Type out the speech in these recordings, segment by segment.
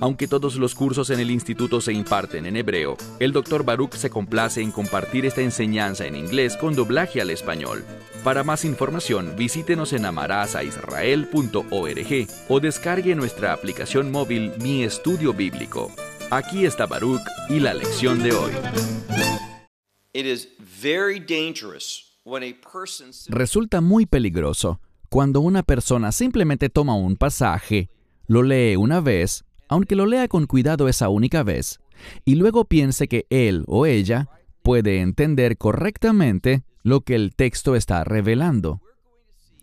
Aunque todos los cursos en el instituto se imparten en hebreo, el Dr. Baruch se complace en compartir esta enseñanza en inglés con doblaje al español. Para más información, visítenos en amarazaisrael.org o descargue nuestra aplicación móvil Mi Estudio Bíblico. Aquí está Baruch y la lección de hoy. Resulta muy peligroso cuando una persona simplemente toma un pasaje, lo lee una vez aunque lo lea con cuidado esa única vez, y luego piense que él o ella puede entender correctamente lo que el texto está revelando.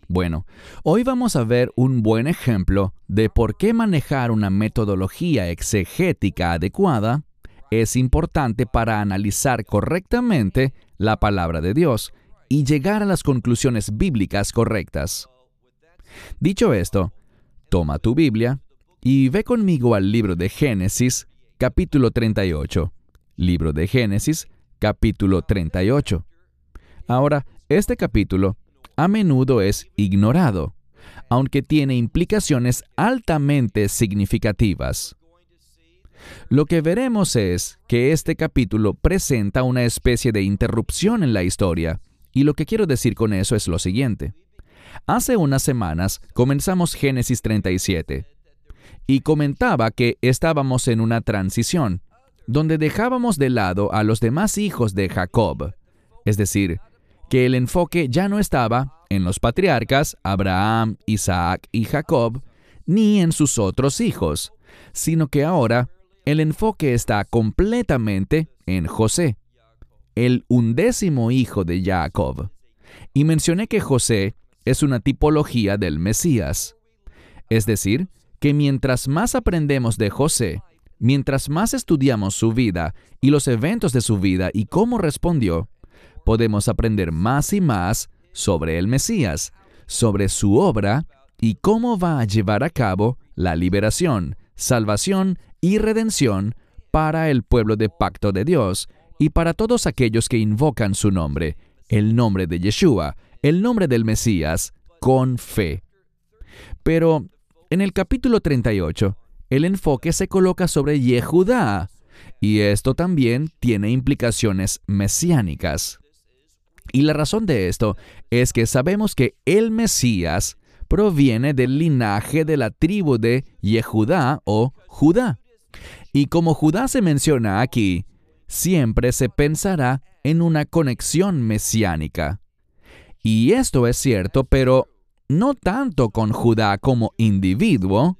Bueno, hoy vamos a ver un buen ejemplo de por qué manejar una metodología exegética adecuada es importante para analizar correctamente la palabra de Dios y llegar a las conclusiones bíblicas correctas. Dicho esto, toma tu Biblia y ve conmigo al libro de Génesis, capítulo 38. Libro de Génesis, capítulo 38. Ahora, este capítulo a menudo es ignorado, aunque tiene implicaciones altamente significativas. Lo que veremos es que este capítulo presenta una especie de interrupción en la historia, y lo que quiero decir con eso es lo siguiente. Hace unas semanas comenzamos Génesis 37 y comentaba que estábamos en una transición, donde dejábamos de lado a los demás hijos de Jacob, es decir, que el enfoque ya no estaba en los patriarcas, Abraham, Isaac y Jacob, ni en sus otros hijos, sino que ahora el enfoque está completamente en José, el undécimo hijo de Jacob. Y mencioné que José es una tipología del Mesías, es decir, que mientras más aprendemos de José, mientras más estudiamos su vida y los eventos de su vida y cómo respondió, podemos aprender más y más sobre el Mesías, sobre su obra y cómo va a llevar a cabo la liberación, salvación y redención para el pueblo de pacto de Dios y para todos aquellos que invocan su nombre, el nombre de Yeshua, el nombre del Mesías, con fe. Pero en el capítulo 38, el enfoque se coloca sobre Yehudá, y esto también tiene implicaciones mesiánicas. Y la razón de esto es que sabemos que el Mesías proviene del linaje de la tribu de Yehudá o Judá. Y como Judá se menciona aquí, siempre se pensará en una conexión mesiánica. Y esto es cierto, pero no tanto con Judá como individuo,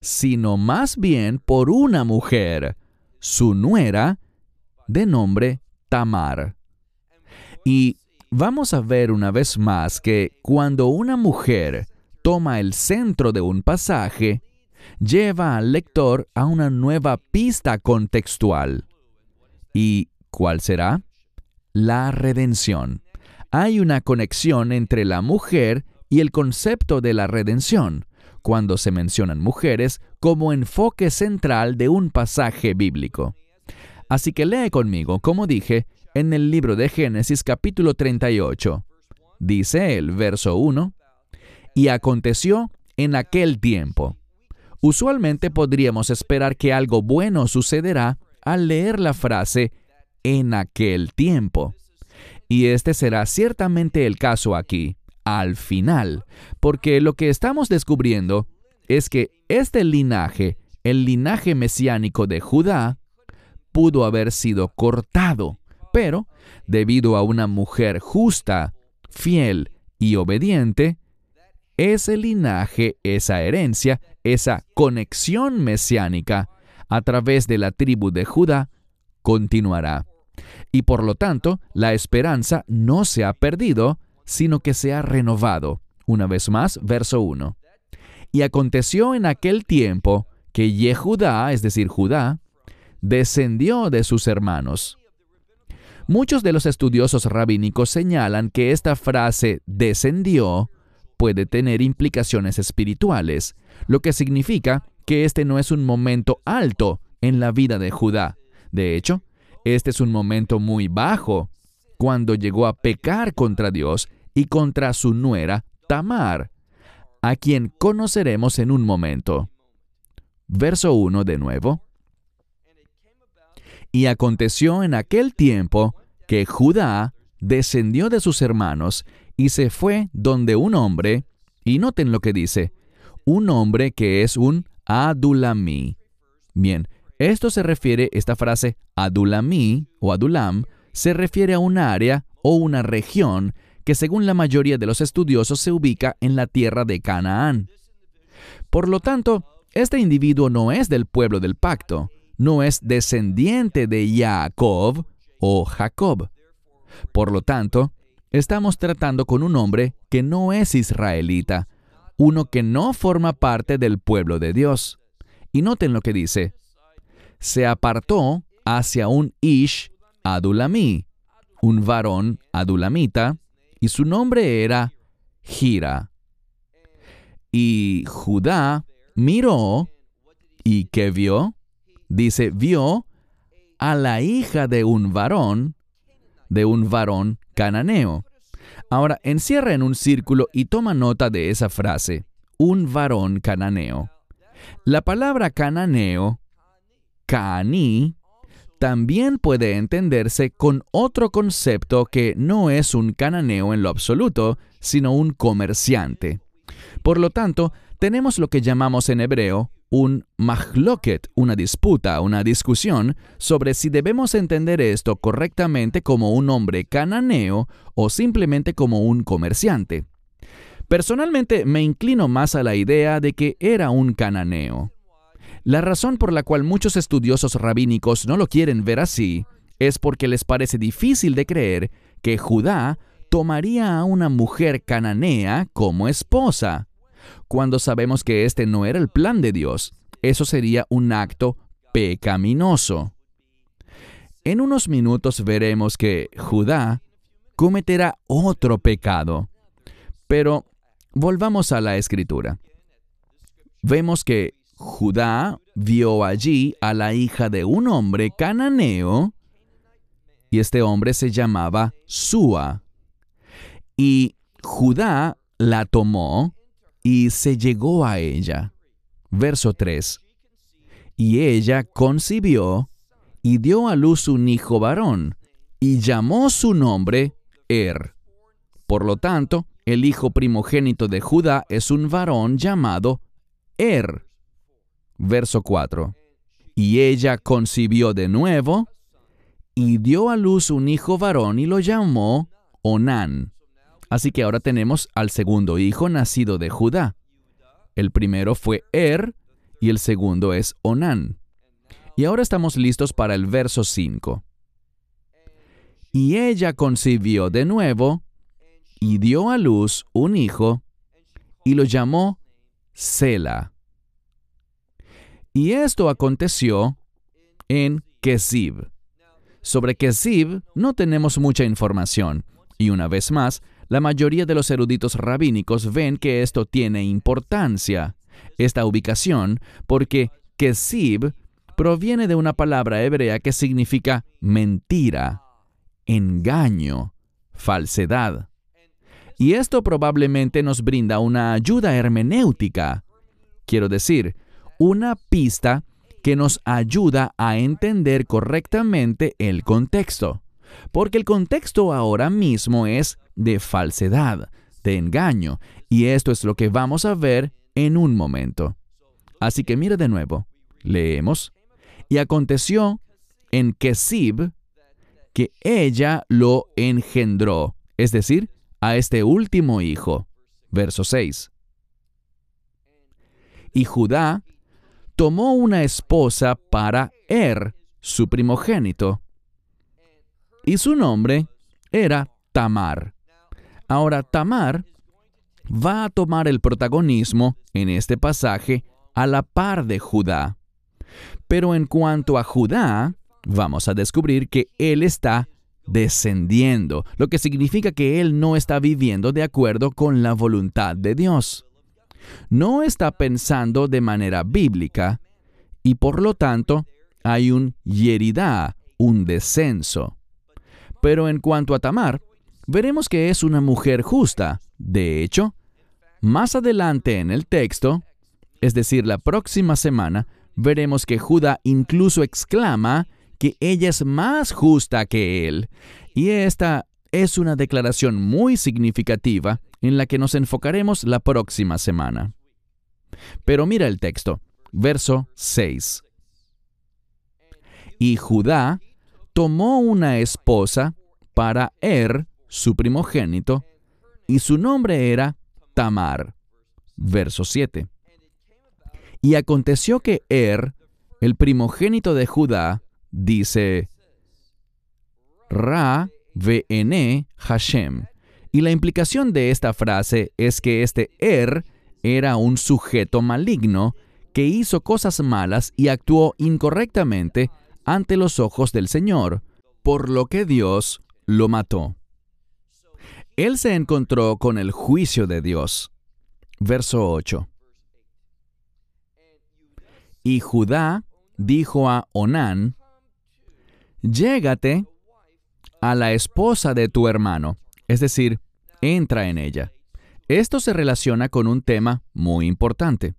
sino más bien por una mujer, su nuera, de nombre Tamar. Y vamos a ver una vez más que cuando una mujer toma el centro de un pasaje, lleva al lector a una nueva pista contextual. ¿Y cuál será? La redención. Hay una conexión entre la mujer y el concepto de la redención, cuando se mencionan mujeres como enfoque central de un pasaje bíblico. Así que lee conmigo, como dije, en el libro de Génesis capítulo 38. Dice el verso 1, y aconteció en aquel tiempo. Usualmente podríamos esperar que algo bueno sucederá al leer la frase en aquel tiempo. Y este será ciertamente el caso aquí al final, porque lo que estamos descubriendo es que este linaje, el linaje mesiánico de Judá, pudo haber sido cortado, pero debido a una mujer justa, fiel y obediente, ese linaje, esa herencia, esa conexión mesiánica a través de la tribu de Judá continuará. Y por lo tanto, la esperanza no se ha perdido, sino que se ha renovado. Una vez más, verso 1. Y aconteció en aquel tiempo que Yehudá, es decir, Judá, descendió de sus hermanos. Muchos de los estudiosos rabínicos señalan que esta frase descendió puede tener implicaciones espirituales, lo que significa que este no es un momento alto en la vida de Judá. De hecho, este es un momento muy bajo, cuando llegó a pecar contra Dios y contra su nuera Tamar, a quien conoceremos en un momento. Verso 1 de nuevo. Y aconteció en aquel tiempo que Judá descendió de sus hermanos y se fue donde un hombre, y noten lo que dice, un hombre que es un Adulamí. Bien, esto se refiere, esta frase Adulamí o Adulam, se refiere a una área o una región que según la mayoría de los estudiosos se ubica en la tierra de Canaán. Por lo tanto, este individuo no es del pueblo del pacto, no es descendiente de Jacob o Jacob. Por lo tanto, estamos tratando con un hombre que no es israelita, uno que no forma parte del pueblo de Dios. Y noten lo que dice. Se apartó hacia un Ish Adulamí, un varón adulamita, y su nombre era Gira. Y Judá miró, ¿y qué vio? Dice, vio a la hija de un varón, de un varón cananeo. Ahora, encierra en un círculo y toma nota de esa frase, un varón cananeo. La palabra cananeo, cani, también puede entenderse con otro concepto que no es un cananeo en lo absoluto, sino un comerciante. Por lo tanto, tenemos lo que llamamos en hebreo un mahloket, una disputa, una discusión sobre si debemos entender esto correctamente como un hombre cananeo o simplemente como un comerciante. Personalmente me inclino más a la idea de que era un cananeo. La razón por la cual muchos estudiosos rabínicos no lo quieren ver así es porque les parece difícil de creer que Judá tomaría a una mujer cananea como esposa cuando sabemos que este no era el plan de Dios. Eso sería un acto pecaminoso. En unos minutos veremos que Judá cometerá otro pecado. Pero volvamos a la escritura. Vemos que Judá vio allí a la hija de un hombre cananeo, y este hombre se llamaba Sua. Y Judá la tomó y se llegó a ella. Verso 3. Y ella concibió y dio a luz un hijo varón, y llamó su nombre Er. Por lo tanto, el hijo primogénito de Judá es un varón llamado Er. Verso 4. Y ella concibió de nuevo, y dio a luz un hijo varón y lo llamó Onán. Así que ahora tenemos al segundo hijo nacido de Judá. El primero fue Er y el segundo es Onán. Y ahora estamos listos para el verso 5. Y ella concibió de nuevo y dio a luz un hijo y lo llamó Sela. Y esto aconteció en Kesib. Sobre Kesib no tenemos mucha información, y una vez más, la mayoría de los eruditos rabínicos ven que esto tiene importancia, esta ubicación, porque Kesib proviene de una palabra hebrea que significa mentira, engaño, falsedad. Y esto probablemente nos brinda una ayuda hermenéutica, quiero decir, una pista que nos ayuda a entender correctamente el contexto. Porque el contexto ahora mismo es de falsedad, de engaño, y esto es lo que vamos a ver en un momento. Así que mire de nuevo, leemos, y aconteció en Kesib que ella lo engendró, es decir, a este último hijo. Verso 6. Y Judá tomó una esposa para Er, su primogénito, y su nombre era Tamar. Ahora Tamar va a tomar el protagonismo en este pasaje a la par de Judá. Pero en cuanto a Judá, vamos a descubrir que él está descendiendo, lo que significa que él no está viviendo de acuerdo con la voluntad de Dios. No está pensando de manera bíblica y por lo tanto hay un yeridá, un descenso. Pero en cuanto a Tamar, veremos que es una mujer justa. De hecho, más adelante en el texto, es decir, la próxima semana, veremos que Judá incluso exclama que ella es más justa que él. Y esta es una declaración muy significativa en la que nos enfocaremos la próxima semana. Pero mira el texto, verso 6. Y Judá tomó una esposa para Er, su primogénito, y su nombre era Tamar. Verso 7. Y aconteció que Er, el primogénito de Judá, dice, Ra Vene Hashem. Y la implicación de esta frase es que este Er era un sujeto maligno que hizo cosas malas y actuó incorrectamente ante los ojos del Señor, por lo que Dios lo mató. Él se encontró con el juicio de Dios. Verso 8. Y Judá dijo a Onán, Llégate a la esposa de tu hermano, es decir, entra en ella. Esto se relaciona con un tema muy importante.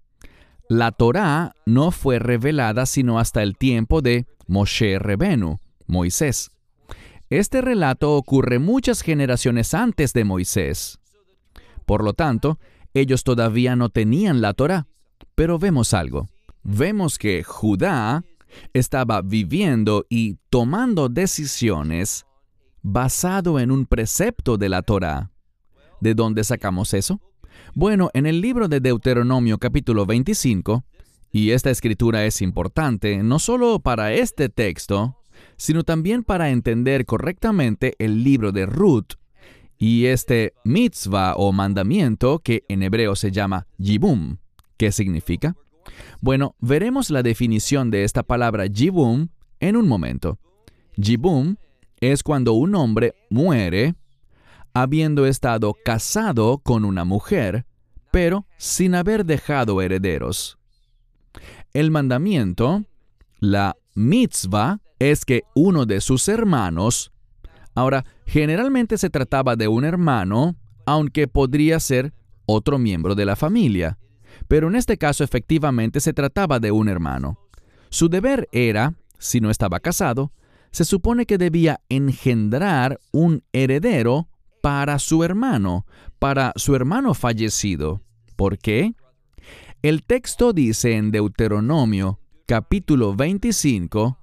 La Torá no fue revelada sino hasta el tiempo de Moshe Rebenu, Moisés. Este relato ocurre muchas generaciones antes de Moisés. Por lo tanto, ellos todavía no tenían la Torá. Pero vemos algo. Vemos que Judá estaba viviendo y tomando decisiones basado en un precepto de la Torá. ¿De dónde sacamos eso? Bueno, en el libro de Deuteronomio capítulo 25, y esta escritura es importante no solo para este texto, sino también para entender correctamente el libro de Ruth y este mitzvah o mandamiento que en hebreo se llama yibum. ¿Qué significa? Bueno, veremos la definición de esta palabra yibum en un momento. Yibum es cuando un hombre muere habiendo estado casado con una mujer, pero sin haber dejado herederos. El mandamiento, la mitzvah, es que uno de sus hermanos, ahora, generalmente se trataba de un hermano, aunque podría ser otro miembro de la familia, pero en este caso efectivamente se trataba de un hermano. Su deber era, si no estaba casado, se supone que debía engendrar un heredero para su hermano, para su hermano fallecido. ¿Por qué? El texto dice en Deuteronomio capítulo 25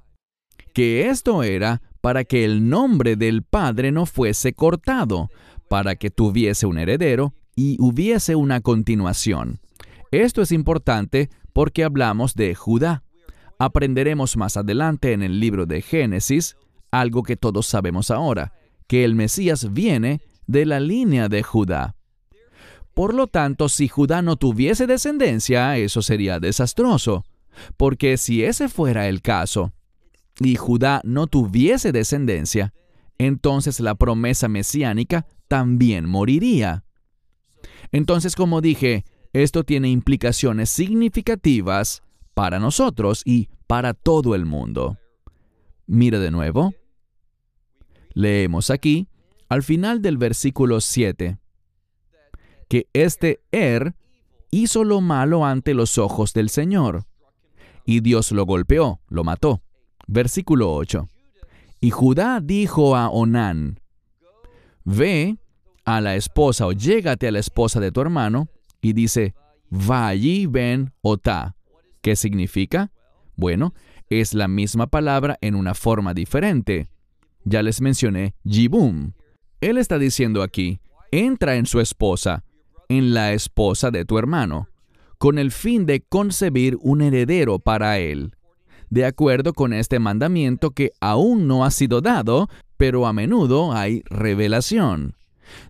que esto era para que el nombre del padre no fuese cortado, para que tuviese un heredero y hubiese una continuación. Esto es importante porque hablamos de Judá. Aprenderemos más adelante en el libro de Génesis algo que todos sabemos ahora, que el Mesías viene de la línea de Judá. Por lo tanto, si Judá no tuviese descendencia, eso sería desastroso, porque si ese fuera el caso, y Judá no tuviese descendencia, entonces la promesa mesiánica también moriría. Entonces, como dije, esto tiene implicaciones significativas para nosotros y para todo el mundo. Mira de nuevo. Leemos aquí, al final del versículo 7, que este Er hizo lo malo ante los ojos del Señor, y Dios lo golpeó, lo mató. Versículo 8. Y Judá dijo a Onán, Ve a la esposa o llégate a la esposa de tu hermano, y dice, Va allí ven ota. ¿Qué significa? Bueno, es la misma palabra en una forma diferente. Ya les mencioné Jibum. Él está diciendo aquí, entra en su esposa, en la esposa de tu hermano, con el fin de concebir un heredero para él, de acuerdo con este mandamiento que aún no ha sido dado, pero a menudo hay revelación.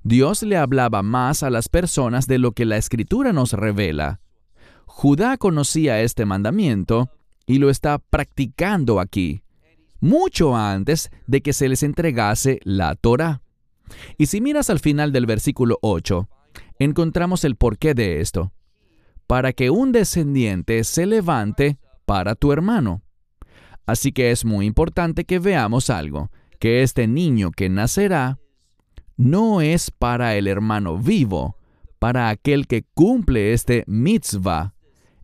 Dios le hablaba más a las personas de lo que la escritura nos revela. Judá conocía este mandamiento y lo está practicando aquí. mucho antes de que se les entregase la Torah. Y si miras al final del versículo 8, encontramos el porqué de esto. Para que un descendiente se levante para tu hermano. Así que es muy importante que veamos algo, que este niño que nacerá no es para el hermano vivo, para aquel que cumple este mitzvah,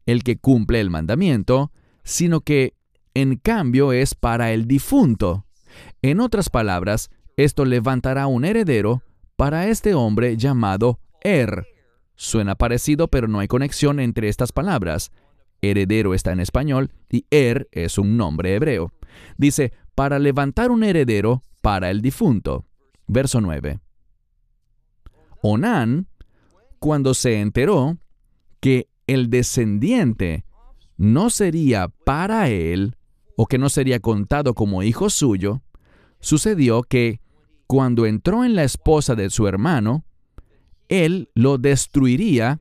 el que cumple el mandamiento, sino que en cambio es para el difunto. En otras palabras, esto levantará un heredero para este hombre llamado Er. Suena parecido, pero no hay conexión entre estas palabras. Heredero está en español y Er es un nombre hebreo. Dice, para levantar un heredero para el difunto. Verso 9. Onán, cuando se enteró que el descendiente no sería para él, o que no sería contado como hijo suyo, sucedió que cuando entró en la esposa de su hermano, él lo destruiría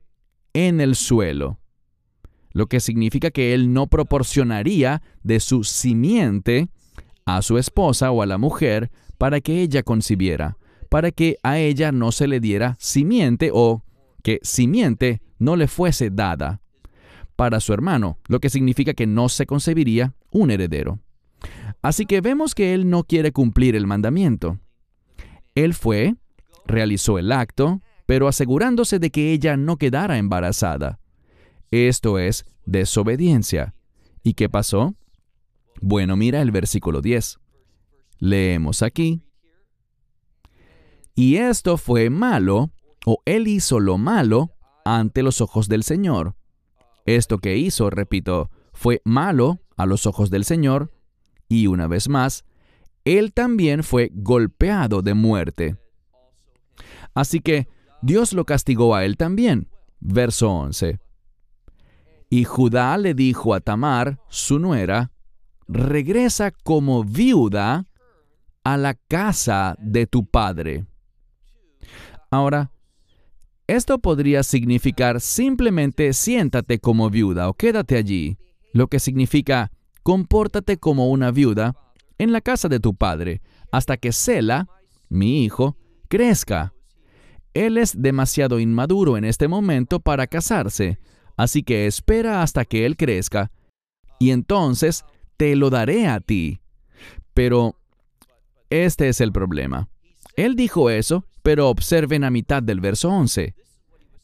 en el suelo, lo que significa que él no proporcionaría de su simiente a su esposa o a la mujer para que ella concibiera, para que a ella no se le diera simiente o que simiente no le fuese dada para su hermano, lo que significa que no se concebiría un heredero. Así que vemos que él no quiere cumplir el mandamiento. Él fue, realizó el acto, pero asegurándose de que ella no quedara embarazada. Esto es desobediencia. ¿Y qué pasó? Bueno, mira el versículo 10. Leemos aquí. Y esto fue malo, o él hizo lo malo ante los ojos del Señor. Esto que hizo, repito, fue malo a los ojos del Señor, y una vez más, él también fue golpeado de muerte. Así que Dios lo castigó a él también. Verso 11. Y Judá le dijo a Tamar, su nuera, regresa como viuda a la casa de tu padre. Ahora, esto podría significar simplemente siéntate como viuda o quédate allí, lo que significa compórtate como una viuda en la casa de tu padre, hasta que Sela, mi hijo, crezca. Él es demasiado inmaduro en este momento para casarse, así que espera hasta que él crezca, y entonces te lo daré a ti. Pero este es el problema. Él dijo eso, pero observen a mitad del verso 11.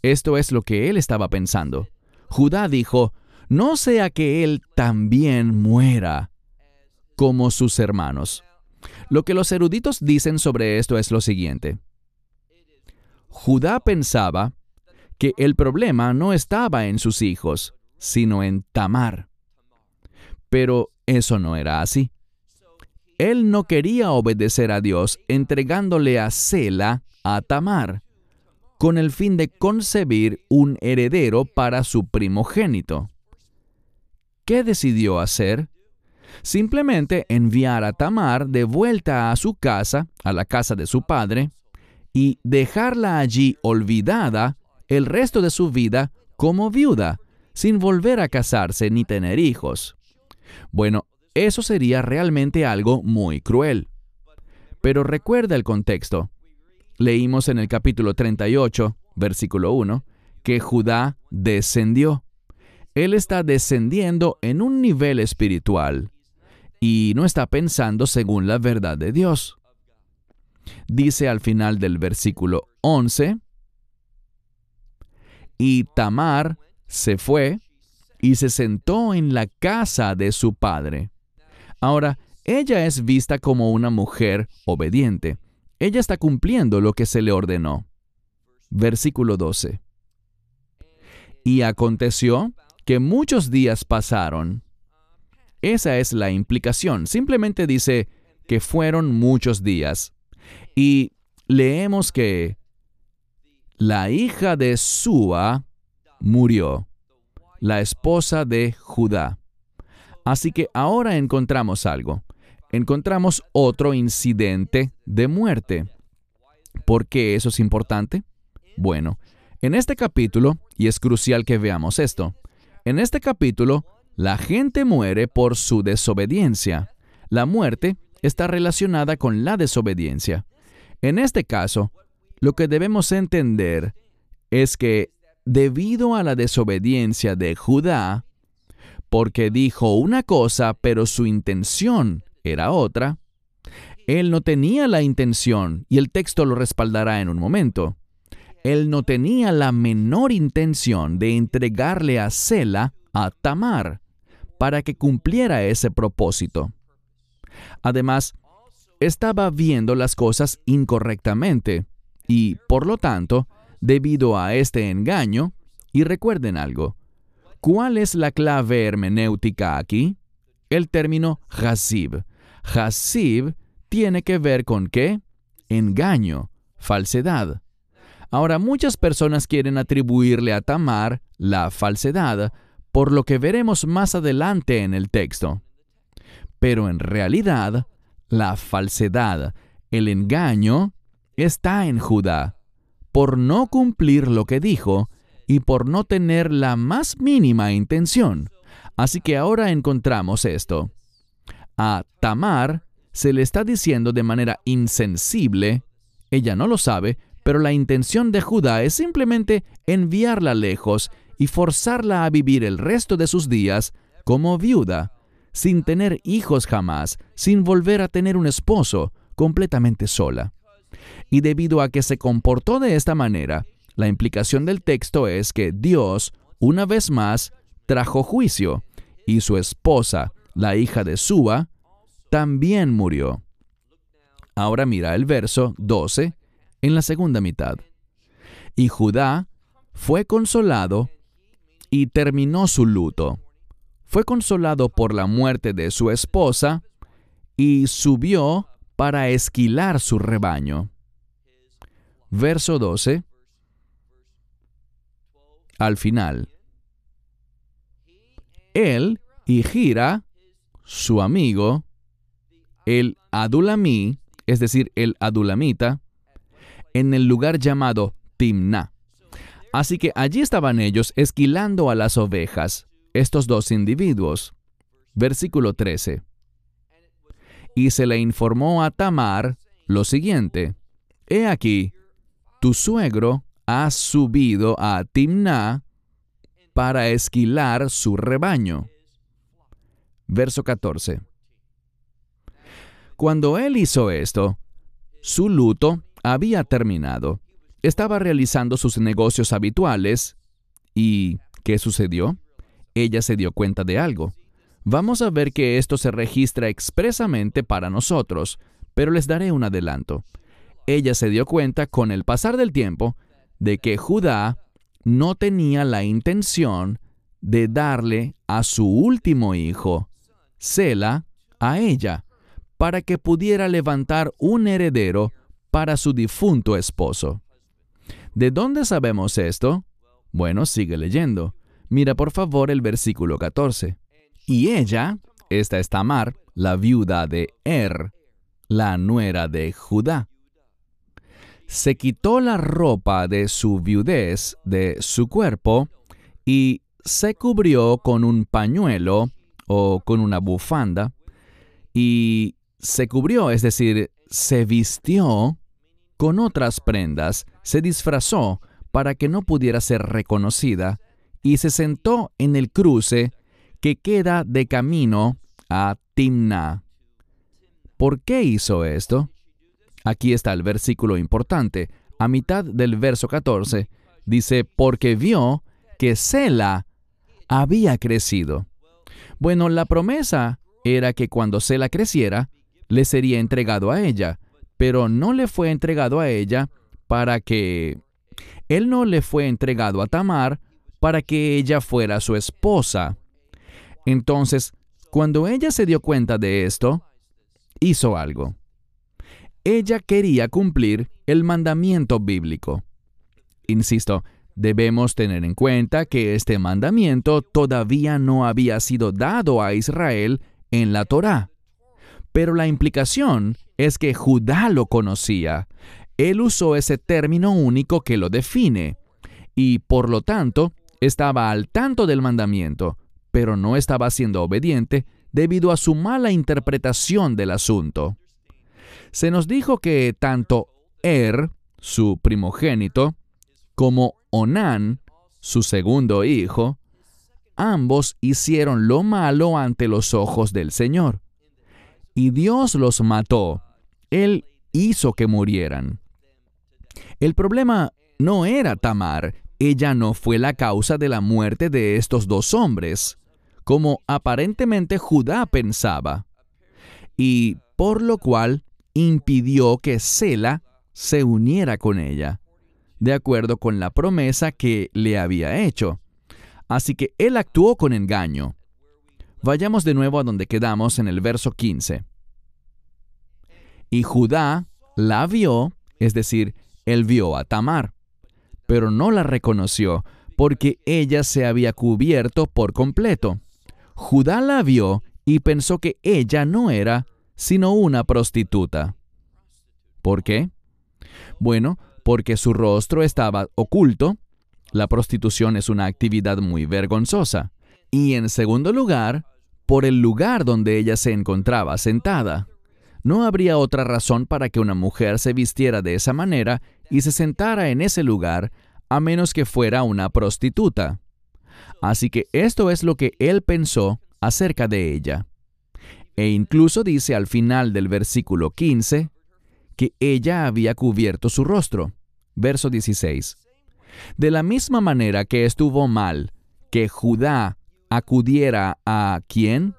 Esto es lo que él estaba pensando. Judá dijo, no sea que él también muera como sus hermanos. Lo que los eruditos dicen sobre esto es lo siguiente. Judá pensaba que el problema no estaba en sus hijos, sino en Tamar. Pero eso no era así. Él no quería obedecer a Dios entregándole a Sela a Tamar, con el fin de concebir un heredero para su primogénito. ¿Qué decidió hacer? Simplemente enviar a Tamar de vuelta a su casa, a la casa de su padre, y dejarla allí olvidada el resto de su vida como viuda, sin volver a casarse ni tener hijos. Bueno, eso sería realmente algo muy cruel. Pero recuerda el contexto. Leímos en el capítulo 38, versículo 1, que Judá descendió. Él está descendiendo en un nivel espiritual y no está pensando según la verdad de Dios. Dice al final del versículo 11, y Tamar se fue y se sentó en la casa de su padre. Ahora, ella es vista como una mujer obediente. Ella está cumpliendo lo que se le ordenó. Versículo 12. Y aconteció que muchos días pasaron. Esa es la implicación. Simplemente dice que fueron muchos días. Y leemos que la hija de Sua murió la esposa de Judá. Así que ahora encontramos algo. Encontramos otro incidente de muerte. ¿Por qué eso es importante? Bueno, en este capítulo, y es crucial que veamos esto, en este capítulo, la gente muere por su desobediencia. La muerte está relacionada con la desobediencia. En este caso, lo que debemos entender es que debido a la desobediencia de Judá, porque dijo una cosa pero su intención era otra, él no tenía la intención, y el texto lo respaldará en un momento, él no tenía la menor intención de entregarle a Sela a Tamar para que cumpliera ese propósito. Además, estaba viendo las cosas incorrectamente y, por lo tanto, debido a este engaño, y recuerden algo, ¿cuál es la clave hermenéutica aquí? El término hasib. Hasib tiene que ver con qué? Engaño, falsedad. Ahora, muchas personas quieren atribuirle a Tamar la falsedad, por lo que veremos más adelante en el texto. Pero en realidad, la falsedad, el engaño, está en Judá, por no cumplir lo que dijo y por no tener la más mínima intención. Así que ahora encontramos esto. A Tamar se le está diciendo de manera insensible, ella no lo sabe, pero la intención de Judá es simplemente enviarla lejos y forzarla a vivir el resto de sus días como viuda, sin tener hijos jamás, sin volver a tener un esposo, completamente sola. Y debido a que se comportó de esta manera, la implicación del texto es que Dios, una vez más, trajo juicio, y su esposa, la hija de Suba, también murió. Ahora mira el verso 12 en la segunda mitad. Y Judá fue consolado y terminó su luto. Fue consolado por la muerte de su esposa y subió para esquilar su rebaño. Verso 12. Al final. Él y Gira, su amigo, el Adulamí, es decir, el Adulamita, en el lugar llamado Timna. Así que allí estaban ellos esquilando a las ovejas, estos dos individuos. Versículo 13. Y se le informó a Tamar lo siguiente, He aquí, tu suegro ha subido a Timna para esquilar su rebaño. Verso 14. Cuando él hizo esto, su luto había terminado. Estaba realizando sus negocios habituales. ¿Y qué sucedió? Ella se dio cuenta de algo. Vamos a ver que esto se registra expresamente para nosotros, pero les daré un adelanto. Ella se dio cuenta con el pasar del tiempo de que Judá no tenía la intención de darle a su último hijo, Sela, a ella, para que pudiera levantar un heredero para su difunto esposo. ¿De dónde sabemos esto? Bueno, sigue leyendo. Mira por favor el versículo 14. Y ella, esta es Tamar, la viuda de Er, la nuera de Judá, se quitó la ropa de su viudez de su cuerpo y se cubrió con un pañuelo o con una bufanda y se cubrió, es decir, se vistió con otras prendas, se disfrazó para que no pudiera ser reconocida y se sentó en el cruce que queda de camino a Timna. ¿Por qué hizo esto? Aquí está el versículo importante. A mitad del verso 14 dice, porque vio que Sela había crecido. Bueno, la promesa era que cuando Sela creciera, le sería entregado a ella, pero no le fue entregado a ella para que... Él no le fue entregado a Tamar para que ella fuera su esposa. Entonces, cuando ella se dio cuenta de esto, hizo algo. Ella quería cumplir el mandamiento bíblico. Insisto, debemos tener en cuenta que este mandamiento todavía no había sido dado a Israel en la Torá. Pero la implicación es que Judá lo conocía. Él usó ese término único que lo define y por lo tanto estaba al tanto del mandamiento, pero no estaba siendo obediente debido a su mala interpretación del asunto. Se nos dijo que tanto Er, su primogénito, como Onán, su segundo hijo, ambos hicieron lo malo ante los ojos del Señor. Y Dios los mató. Él hizo que murieran. El problema no era Tamar. Ella no fue la causa de la muerte de estos dos hombres, como aparentemente Judá pensaba. Y por lo cual impidió que Sela se uniera con ella, de acuerdo con la promesa que le había hecho. Así que él actuó con engaño. Vayamos de nuevo a donde quedamos en el verso 15. Y Judá la vio, es decir, él vio a Tamar, pero no la reconoció porque ella se había cubierto por completo. Judá la vio y pensó que ella no era sino una prostituta. ¿Por qué? Bueno, porque su rostro estaba oculto. La prostitución es una actividad muy vergonzosa. Y en segundo lugar, por el lugar donde ella se encontraba sentada. No habría otra razón para que una mujer se vistiera de esa manera y se sentara en ese lugar a menos que fuera una prostituta. Así que esto es lo que él pensó acerca de ella. E incluso dice al final del versículo 15, que ella había cubierto su rostro. Verso 16. De la misma manera que estuvo mal que Judá acudiera a quién?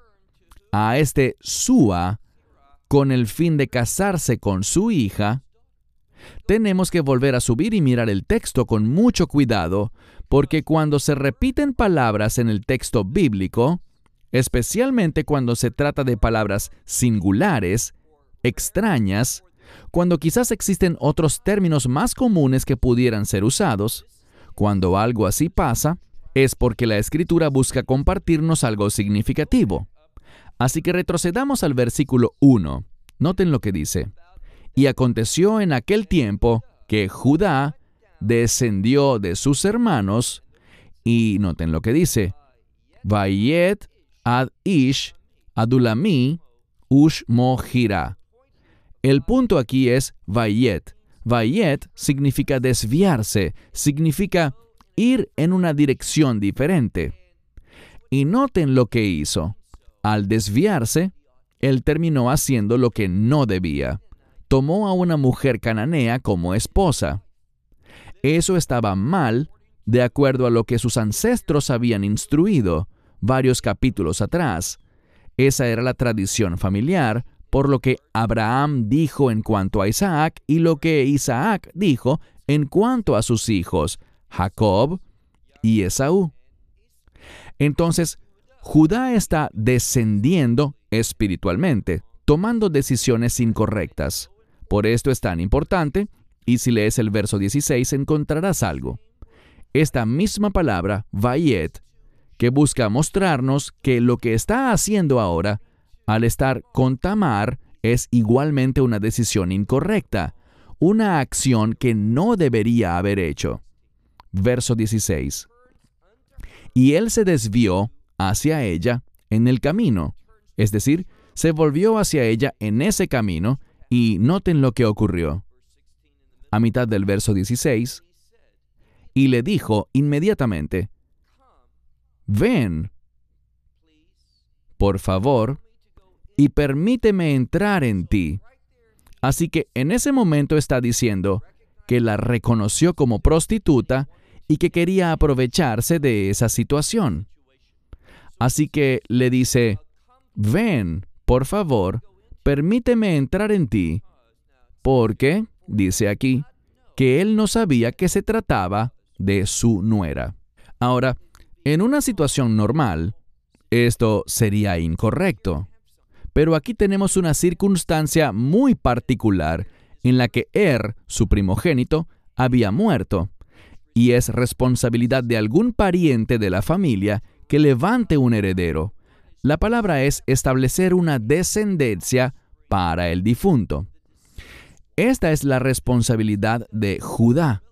A este Sua con el fin de casarse con su hija, tenemos que volver a subir y mirar el texto con mucho cuidado, porque cuando se repiten palabras en el texto bíblico, especialmente cuando se trata de palabras singulares, extrañas, cuando quizás existen otros términos más comunes que pudieran ser usados, cuando algo así pasa, es porque la escritura busca compartirnos algo significativo. Así que retrocedamos al versículo 1. Noten lo que dice. Y aconteció en aquel tiempo que Judá descendió de sus hermanos, y noten lo que dice. Vayet ad ish adulami ush mohira. El punto aquí es Vayet. Vayet significa desviarse, significa ir en una dirección diferente. Y noten lo que hizo. Al desviarse, él terminó haciendo lo que no debía. Tomó a una mujer cananea como esposa. Eso estaba mal de acuerdo a lo que sus ancestros habían instruido varios capítulos atrás. Esa era la tradición familiar, por lo que Abraham dijo en cuanto a Isaac y lo que Isaac dijo en cuanto a sus hijos, Jacob y Esaú. Entonces, Judá está descendiendo espiritualmente, tomando decisiones incorrectas. Por esto es tan importante, y si lees el verso 16 encontrarás algo. Esta misma palabra, Vayet, que busca mostrarnos que lo que está haciendo ahora al estar con Tamar es igualmente una decisión incorrecta, una acción que no debería haber hecho. Verso 16. Y él se desvió hacia ella en el camino, es decir, se volvió hacia ella en ese camino y noten lo que ocurrió. A mitad del verso 16, y le dijo inmediatamente, ven, por favor, y permíteme entrar en ti. Así que en ese momento está diciendo que la reconoció como prostituta y que quería aprovecharse de esa situación. Así que le dice, ven, por favor, permíteme entrar en ti, porque, dice aquí, que él no sabía que se trataba de su nuera. Ahora, en una situación normal, esto sería incorrecto. Pero aquí tenemos una circunstancia muy particular en la que Er, su primogénito, había muerto, y es responsabilidad de algún pariente de la familia que levante un heredero. La palabra es establecer una descendencia para el difunto. Esta es la responsabilidad de Judá,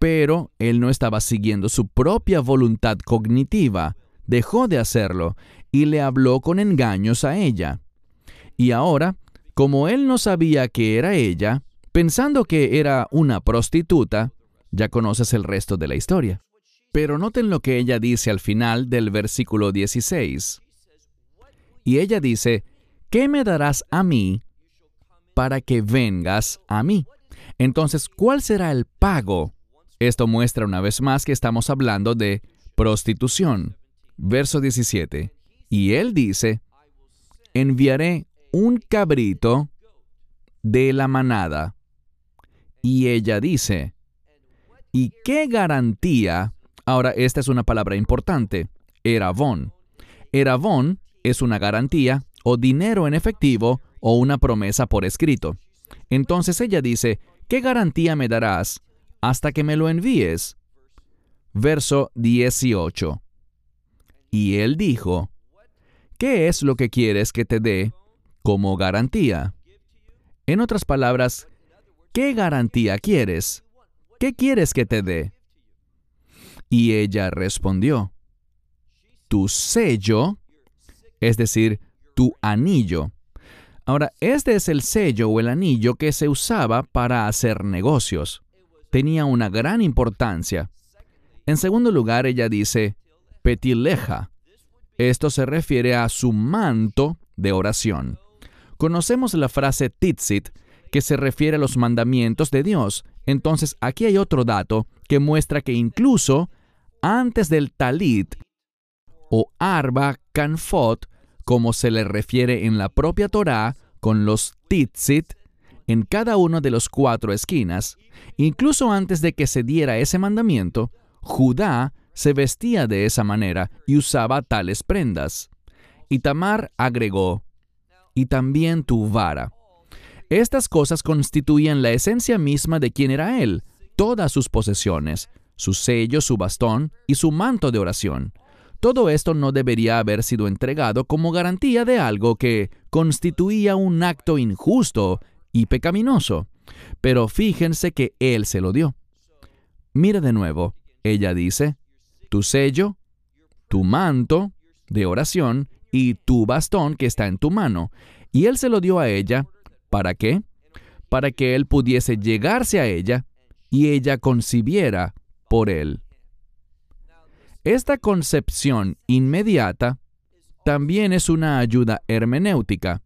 pero él no estaba siguiendo su propia voluntad cognitiva, dejó de hacerlo y le habló con engaños a ella. Y ahora, como él no sabía que era ella, pensando que era una prostituta, ya conoces el resto de la historia. Pero noten lo que ella dice al final del versículo 16. Y ella dice, ¿qué me darás a mí para que vengas a mí? Entonces, ¿cuál será el pago? Esto muestra una vez más que estamos hablando de prostitución. Verso 17. Y él dice, enviaré un cabrito de la manada. Y ella dice, ¿y qué garantía? Ahora, esta es una palabra importante, eravón. Eravón es una garantía o dinero en efectivo o una promesa por escrito. Entonces ella dice, ¿qué garantía me darás hasta que me lo envíes? Verso 18. Y él dijo, ¿qué es lo que quieres que te dé como garantía? En otras palabras, ¿qué garantía quieres? ¿Qué quieres que te dé? Y ella respondió, tu sello, es decir, tu anillo. Ahora, este es el sello o el anillo que se usaba para hacer negocios. Tenía una gran importancia. En segundo lugar, ella dice, petileja. Esto se refiere a su manto de oración. Conocemos la frase titzit, que se refiere a los mandamientos de Dios. Entonces, aquí hay otro dato que muestra que incluso antes del talit o arba kanfot, como se le refiere en la propia Torá, con los titzit, en cada uno de los cuatro esquinas, incluso antes de que se diera ese mandamiento, Judá se vestía de esa manera y usaba tales prendas. Y Tamar agregó, y también tu vara. Estas cosas constituían la esencia misma de quien era él, todas sus posesiones, su sello, su bastón y su manto de oración. Todo esto no debería haber sido entregado como garantía de algo que constituía un acto injusto y pecaminoso. Pero fíjense que Él se lo dio. Mira de nuevo, ella dice, tu sello, tu manto de oración y tu bastón que está en tu mano. Y Él se lo dio a ella, ¿para qué? Para que Él pudiese llegarse a ella y ella concibiera por Él. Esta concepción inmediata también es una ayuda hermenéutica.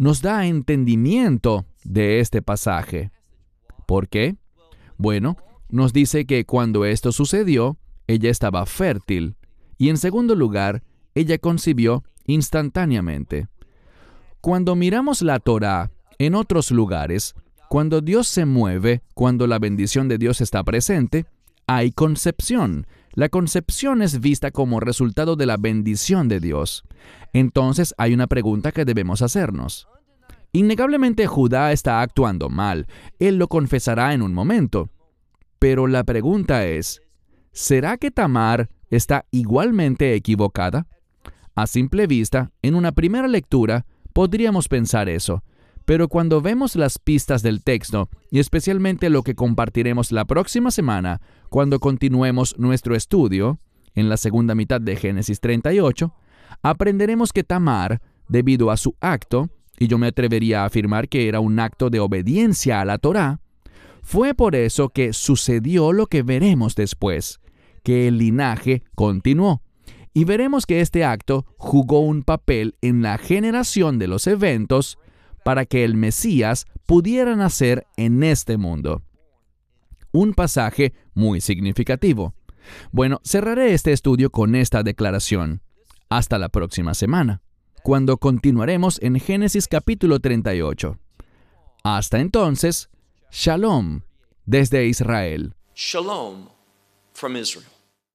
Nos da entendimiento de este pasaje. ¿Por qué? Bueno, nos dice que cuando esto sucedió, ella estaba fértil y en segundo lugar, ella concibió instantáneamente. Cuando miramos la Torah en otros lugares, cuando Dios se mueve, cuando la bendición de Dios está presente, hay concepción. La concepción es vista como resultado de la bendición de Dios. Entonces hay una pregunta que debemos hacernos. Innegablemente Judá está actuando mal. Él lo confesará en un momento. Pero la pregunta es, ¿será que Tamar está igualmente equivocada? A simple vista, en una primera lectura, podríamos pensar eso, pero cuando vemos las pistas del texto, y especialmente lo que compartiremos la próxima semana, cuando continuemos nuestro estudio, en la segunda mitad de Génesis 38, aprenderemos que Tamar, debido a su acto, y yo me atrevería a afirmar que era un acto de obediencia a la Torá, fue por eso que sucedió lo que veremos después, que el linaje continuó. Y veremos que este acto jugó un papel en la generación de los eventos para que el Mesías pudiera nacer en este mundo. Un pasaje muy significativo. Bueno, cerraré este estudio con esta declaración. Hasta la próxima semana cuando continuaremos en Génesis capítulo 38. Hasta entonces, Shalom desde Israel. Shalom from Israel.